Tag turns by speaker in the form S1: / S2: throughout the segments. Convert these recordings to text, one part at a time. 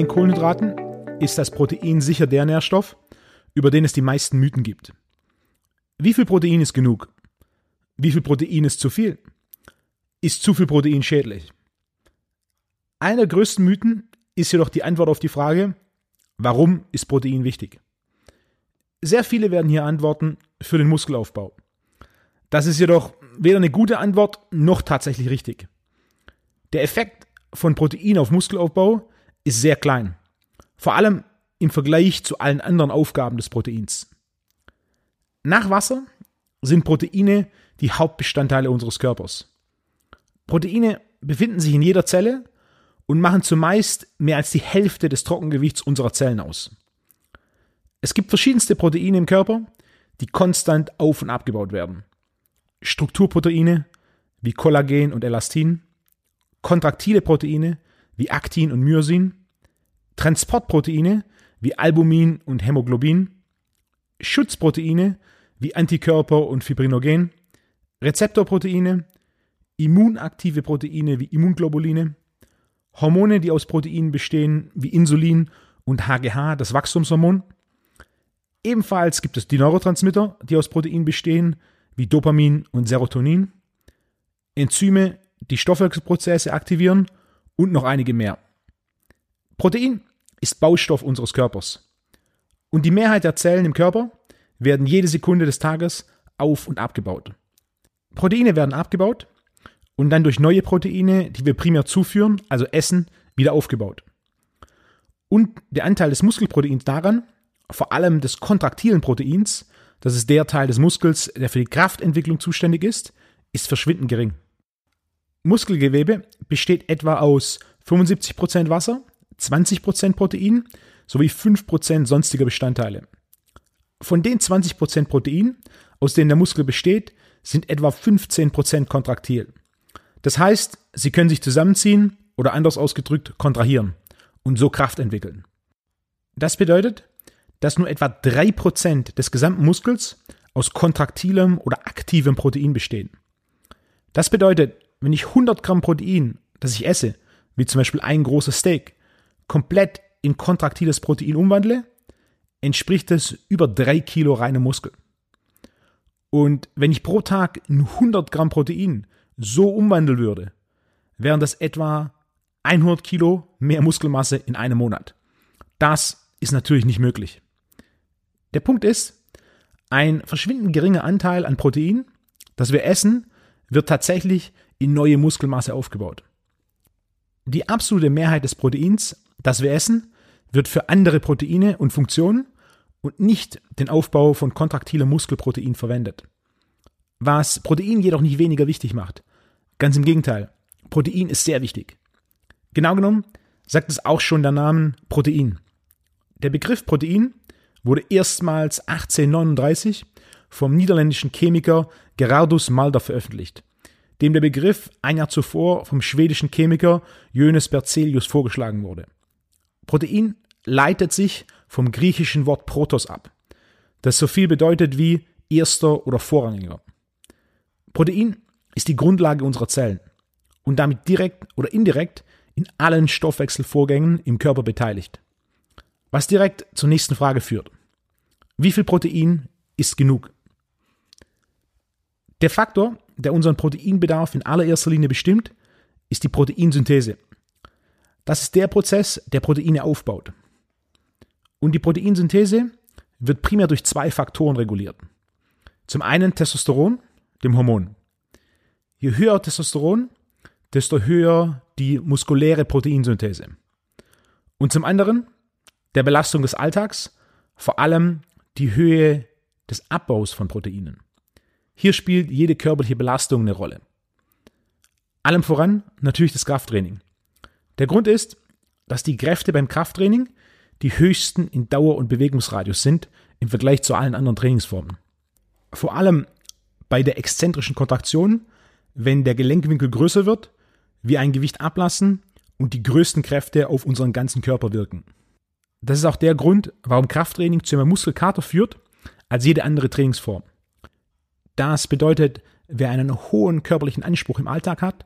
S1: den Kohlenhydraten ist das Protein sicher der Nährstoff, über den es die meisten Mythen gibt. Wie viel Protein ist genug? Wie viel Protein ist zu viel? Ist zu viel Protein schädlich? Einer der größten Mythen ist jedoch die Antwort auf die Frage, warum ist Protein wichtig? Sehr viele werden hier antworten für den Muskelaufbau. Das ist jedoch weder eine gute Antwort noch tatsächlich richtig. Der Effekt von Protein auf Muskelaufbau ist sehr klein. Vor allem im Vergleich zu allen anderen Aufgaben des Proteins. Nach Wasser sind Proteine die Hauptbestandteile unseres Körpers. Proteine befinden sich in jeder Zelle und machen zumeist mehr als die Hälfte des Trockengewichts unserer Zellen aus. Es gibt verschiedenste Proteine im Körper, die konstant auf und abgebaut werden. Strukturproteine wie Kollagen und Elastin, kontraktile Proteine wie Aktin und Myosin, Transportproteine wie Albumin und Hämoglobin, Schutzproteine wie Antikörper und Fibrinogen, Rezeptorproteine, immunaktive Proteine wie Immunglobuline, Hormone, die aus Proteinen bestehen, wie Insulin und HGH, das Wachstumshormon. Ebenfalls gibt es die Neurotransmitter, die aus Proteinen bestehen, wie Dopamin und Serotonin, Enzyme, die Stoffwechselprozesse aktivieren und noch einige mehr. Protein ist Baustoff unseres Körpers. Und die Mehrheit der Zellen im Körper werden jede Sekunde des Tages auf und abgebaut. Proteine werden abgebaut und dann durch neue Proteine, die wir primär zuführen, also essen, wieder aufgebaut. Und der Anteil des Muskelproteins daran, vor allem des kontraktilen Proteins, das ist der Teil des Muskels, der für die Kraftentwicklung zuständig ist, ist verschwindend gering. Muskelgewebe besteht etwa aus 75% Wasser, 20% Protein sowie 5% sonstiger Bestandteile. Von den 20% Protein, aus denen der Muskel besteht, sind etwa 15% kontraktil. Das heißt, sie können sich zusammenziehen oder anders ausgedrückt kontrahieren und so Kraft entwickeln. Das bedeutet, dass nur etwa 3% des gesamten Muskels aus kontraktilem oder aktivem Protein bestehen. Das bedeutet, wenn ich 100 Gramm Protein, das ich esse, wie zum Beispiel ein großes Steak, komplett in kontraktiles Protein umwandle, entspricht es über 3 Kilo reine Muskel. Und wenn ich pro Tag 100 Gramm Protein so umwandeln würde, wären das etwa 100 Kilo mehr Muskelmasse in einem Monat. Das ist natürlich nicht möglich. Der Punkt ist, ein verschwindend geringer Anteil an Protein, das wir essen, wird tatsächlich in neue Muskelmasse aufgebaut. Die absolute Mehrheit des Proteins, das wir essen, wird für andere Proteine und Funktionen und nicht den Aufbau von kontraktilem Muskelprotein verwendet. Was Protein jedoch nicht weniger wichtig macht. Ganz im Gegenteil. Protein ist sehr wichtig. Genau genommen sagt es auch schon der Name Protein. Der Begriff Protein wurde erstmals 1839 vom niederländischen Chemiker Gerardus Malder veröffentlicht, dem der Begriff ein Jahr zuvor vom schwedischen Chemiker Johannes Berzelius vorgeschlagen wurde. Protein leitet sich vom griechischen Wort Protos ab, das so viel bedeutet wie erster oder vorrangiger. Protein ist die Grundlage unserer Zellen und damit direkt oder indirekt in allen Stoffwechselvorgängen im Körper beteiligt. Was direkt zur nächsten Frage führt. Wie viel Protein ist genug? Der Faktor, der unseren Proteinbedarf in allererster Linie bestimmt, ist die Proteinsynthese. Das ist der Prozess, der Proteine aufbaut. Und die Proteinsynthese wird primär durch zwei Faktoren reguliert. Zum einen Testosteron, dem Hormon. Je höher Testosteron, desto höher die muskuläre Proteinsynthese. Und zum anderen der Belastung des Alltags, vor allem die Höhe des Abbaus von Proteinen. Hier spielt jede körperliche Belastung eine Rolle. Allem voran natürlich das Krafttraining. Der Grund ist, dass die Kräfte beim Krafttraining die höchsten in Dauer und Bewegungsradius sind im Vergleich zu allen anderen Trainingsformen. Vor allem bei der exzentrischen Kontraktion, wenn der Gelenkwinkel größer wird, wir ein Gewicht ablassen und die größten Kräfte auf unseren ganzen Körper wirken. Das ist auch der Grund, warum Krafttraining zu mehr Muskelkater führt als jede andere Trainingsform. Das bedeutet, wer einen hohen körperlichen Anspruch im Alltag hat,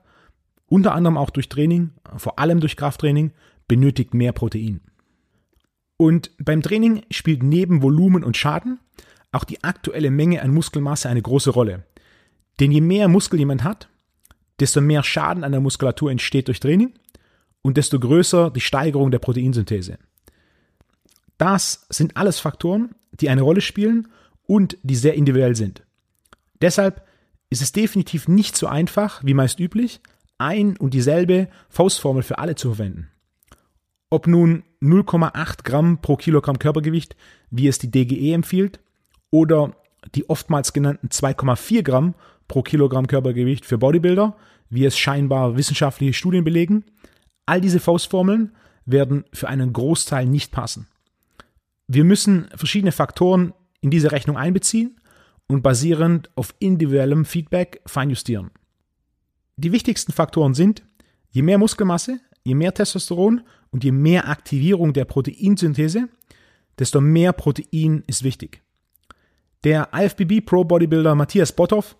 S1: unter anderem auch durch Training, vor allem durch Krafttraining, benötigt mehr Protein. Und beim Training spielt neben Volumen und Schaden auch die aktuelle Menge an Muskelmasse eine große Rolle. Denn je mehr Muskel jemand hat, desto mehr Schaden an der Muskulatur entsteht durch Training und desto größer die Steigerung der Proteinsynthese. Das sind alles Faktoren, die eine Rolle spielen und die sehr individuell sind. Deshalb ist es definitiv nicht so einfach, wie meist üblich, ein und dieselbe Faustformel für alle zu verwenden. Ob nun 0,8 Gramm pro Kilogramm Körpergewicht, wie es die DGE empfiehlt, oder die oftmals genannten 2,4 Gramm pro Kilogramm Körpergewicht für Bodybuilder, wie es scheinbar wissenschaftliche Studien belegen, all diese Faustformeln werden für einen Großteil nicht passen. Wir müssen verschiedene Faktoren in diese Rechnung einbeziehen und basierend auf individuellem Feedback feinjustieren. Die wichtigsten Faktoren sind, je mehr Muskelmasse, je mehr Testosteron und je mehr Aktivierung der Proteinsynthese, desto mehr Protein ist wichtig. Der IFBB Pro Bodybuilder Matthias Botthoff,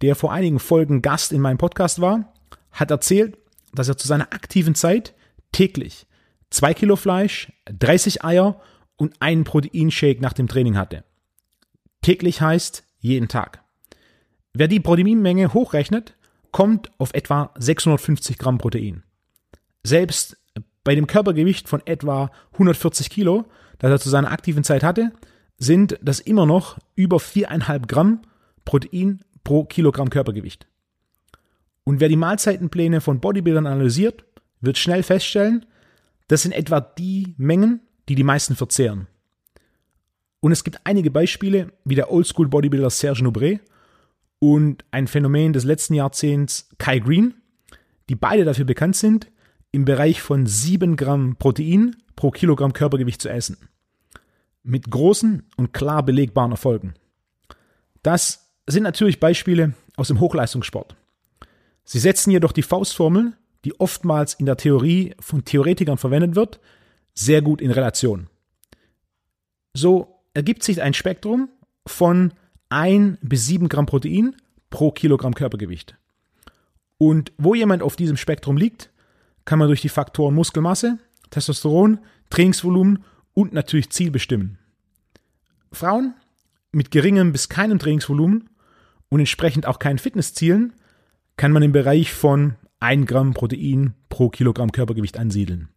S1: der vor einigen Folgen Gast in meinem Podcast war, hat erzählt, dass er zu seiner aktiven Zeit täglich zwei Kilo Fleisch, 30 Eier und einen Proteinshake nach dem Training hatte. Täglich heißt jeden Tag. Wer die Proteinmenge hochrechnet, kommt auf etwa 650 Gramm Protein. Selbst bei dem Körpergewicht von etwa 140 Kilo, das er zu seiner aktiven Zeit hatte, sind das immer noch über 4,5 Gramm Protein pro Kilogramm Körpergewicht. Und wer die Mahlzeitenpläne von Bodybuildern analysiert, wird schnell feststellen, das sind etwa die Mengen, die die meisten verzehren. Und es gibt einige Beispiele, wie der Oldschool Bodybuilder Serge Nobré und ein Phänomen des letzten Jahrzehnts Kai Green, die beide dafür bekannt sind, im Bereich von 7 Gramm Protein pro Kilogramm Körpergewicht zu essen. Mit großen und klar belegbaren Erfolgen. Das sind natürlich Beispiele aus dem Hochleistungssport. Sie setzen jedoch die Faustformel, die oftmals in der Theorie von Theoretikern verwendet wird, sehr gut in Relation. So ergibt sich ein Spektrum von 1 bis 7 Gramm Protein pro Kilogramm Körpergewicht. Und wo jemand auf diesem Spektrum liegt, kann man durch die Faktoren Muskelmasse, Testosteron, Trainingsvolumen und natürlich Ziel bestimmen. Frauen mit geringem bis keinem Trainingsvolumen und entsprechend auch keinen Fitnesszielen kann man im Bereich von 1 Gramm Protein pro Kilogramm Körpergewicht ansiedeln.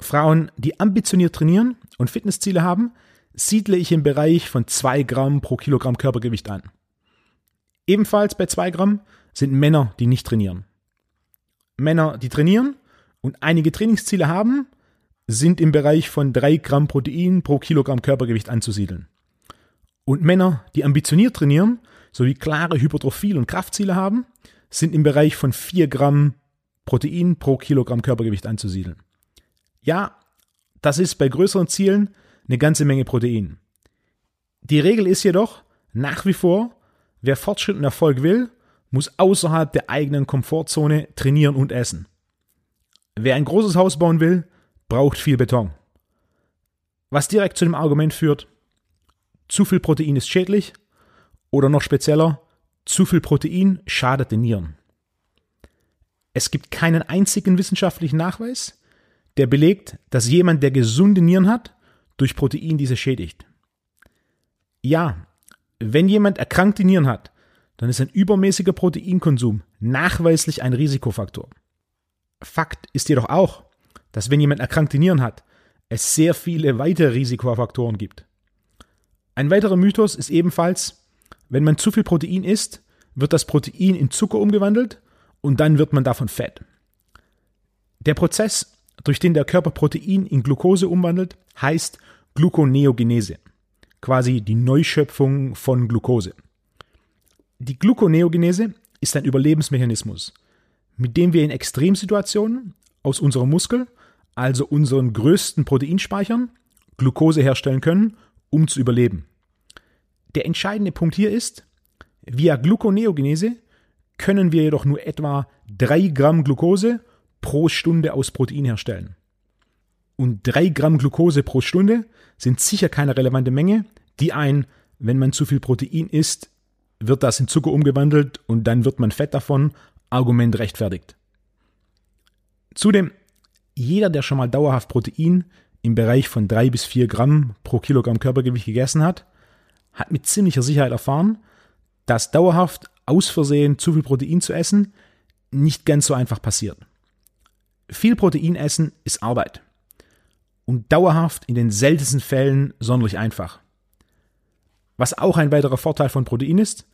S1: Frauen, die ambitioniert trainieren und Fitnessziele haben, siedle ich im Bereich von 2 Gramm pro Kilogramm Körpergewicht an. Ebenfalls bei 2 Gramm sind Männer, die nicht trainieren. Männer, die trainieren und einige Trainingsziele haben, sind im Bereich von 3 Gramm Protein pro Kilogramm Körpergewicht anzusiedeln. Und Männer, die ambitioniert trainieren, sowie klare Hypertrophie- und Kraftziele haben, sind im Bereich von 4 Gramm Protein pro Kilogramm Körpergewicht anzusiedeln. Ja, das ist bei größeren Zielen eine ganze Menge Protein. Die Regel ist jedoch nach wie vor, wer Fortschritt und Erfolg will, muss außerhalb der eigenen Komfortzone trainieren und essen. Wer ein großes Haus bauen will, braucht viel Beton. Was direkt zu dem Argument führt, zu viel Protein ist schädlich oder noch spezieller, zu viel Protein schadet den Nieren. Es gibt keinen einzigen wissenschaftlichen Nachweis, der belegt, dass jemand, der gesunde Nieren hat, durch Protein diese schädigt. Ja, wenn jemand erkrankte Nieren hat, dann ist ein übermäßiger Proteinkonsum nachweislich ein Risikofaktor. Fakt ist jedoch auch, dass wenn jemand erkrankte Nieren hat, es sehr viele weitere Risikofaktoren gibt. Ein weiterer Mythos ist ebenfalls, wenn man zu viel Protein isst, wird das Protein in Zucker umgewandelt und dann wird man davon fett. Der Prozess durch den der Körper Protein in Glucose umwandelt, heißt Gluconeogenese, quasi die Neuschöpfung von Glucose. Die Gluconeogenese ist ein Überlebensmechanismus, mit dem wir in Extremsituationen aus unserem Muskel, also unseren größten Proteinspeichern, Glucose herstellen können, um zu überleben. Der entscheidende Punkt hier ist, via Gluconeogenese können wir jedoch nur etwa 3 Gramm Glucose pro Stunde aus Protein herstellen. Und drei Gramm Glucose pro Stunde sind sicher keine relevante Menge, die ein, wenn man zu viel Protein isst, wird das in Zucker umgewandelt und dann wird man fett davon, Argument rechtfertigt. Zudem jeder, der schon mal dauerhaft Protein im Bereich von drei bis vier Gramm pro Kilogramm Körpergewicht gegessen hat, hat mit ziemlicher Sicherheit erfahren, dass dauerhaft aus Versehen zu viel Protein zu essen nicht ganz so einfach passiert. Viel Protein essen ist Arbeit und dauerhaft in den seltensten Fällen sonderlich einfach. Was auch ein weiterer Vorteil von Protein ist,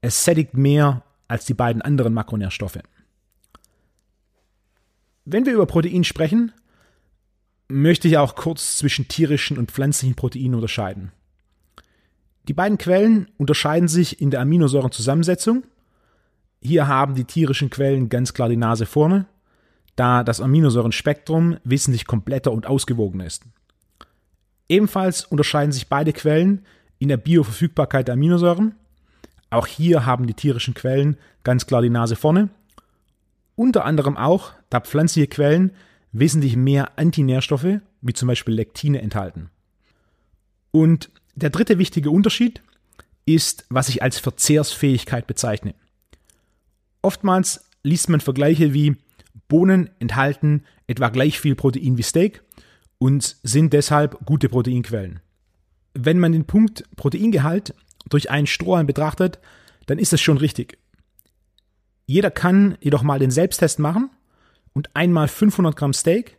S1: es sättigt mehr als die beiden anderen Makronährstoffe. Wenn wir über Protein sprechen, möchte ich auch kurz zwischen tierischen und pflanzlichen Proteinen unterscheiden. Die beiden Quellen unterscheiden sich in der Aminosäurenzusammensetzung. Hier haben die tierischen Quellen ganz klar die Nase vorne, da das Aminosäurenspektrum wesentlich kompletter und ausgewogener ist. Ebenfalls unterscheiden sich beide Quellen in der Bioverfügbarkeit der Aminosäuren. Auch hier haben die tierischen Quellen ganz klar die Nase vorne. Unter anderem auch, da pflanzliche Quellen wesentlich mehr Antinährstoffe, wie zum Beispiel Lektine, enthalten. Und der dritte wichtige Unterschied ist, was ich als Verzehrsfähigkeit bezeichne. Oftmals liest man Vergleiche wie Bohnen enthalten etwa gleich viel Protein wie Steak und sind deshalb gute Proteinquellen. Wenn man den Punkt Proteingehalt durch einen Strohhalm betrachtet, dann ist das schon richtig. Jeder kann jedoch mal den Selbsttest machen und einmal 500 Gramm Steak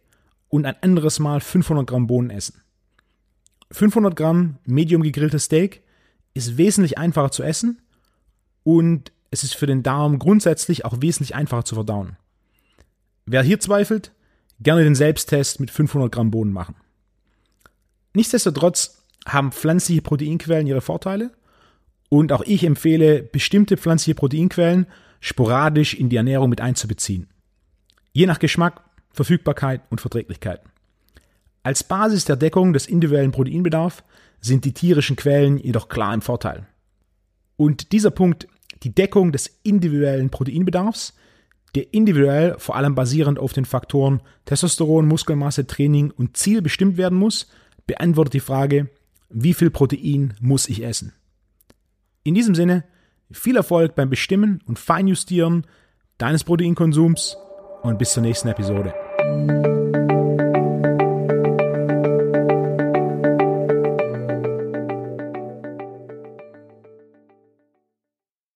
S1: und ein anderes Mal 500 Gramm Bohnen essen. 500 Gramm medium gegrilltes Steak ist wesentlich einfacher zu essen und es ist für den Darm grundsätzlich auch wesentlich einfacher zu verdauen. Wer hier zweifelt, gerne den Selbsttest mit 500 Gramm Bohnen machen. Nichtsdestotrotz haben pflanzliche Proteinquellen ihre Vorteile und auch ich empfehle, bestimmte pflanzliche Proteinquellen sporadisch in die Ernährung mit einzubeziehen. Je nach Geschmack, Verfügbarkeit und Verträglichkeit. Als Basis der Deckung des individuellen Proteinbedarfs sind die tierischen Quellen jedoch klar im Vorteil. Und dieser Punkt, die Deckung des individuellen Proteinbedarfs, der individuell vor allem basierend auf den Faktoren Testosteron, Muskelmasse, Training und Ziel bestimmt werden muss, beantwortet die Frage, wie viel Protein muss ich essen? In diesem Sinne, viel Erfolg beim Bestimmen und Feinjustieren deines Proteinkonsums und bis zur nächsten Episode.